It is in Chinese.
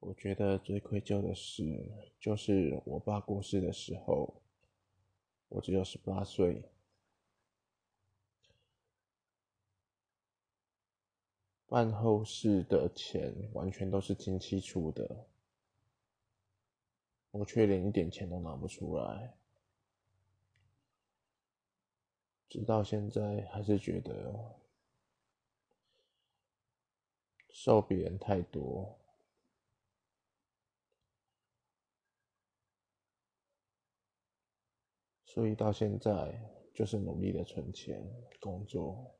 我觉得最愧疚的事，就是我爸过世的时候，我只有十八岁，办后事的钱完全都是亲戚出的，我却连一点钱都拿不出来，直到现在还是觉得受别人太多。所以到现在就是努力的存钱、工作。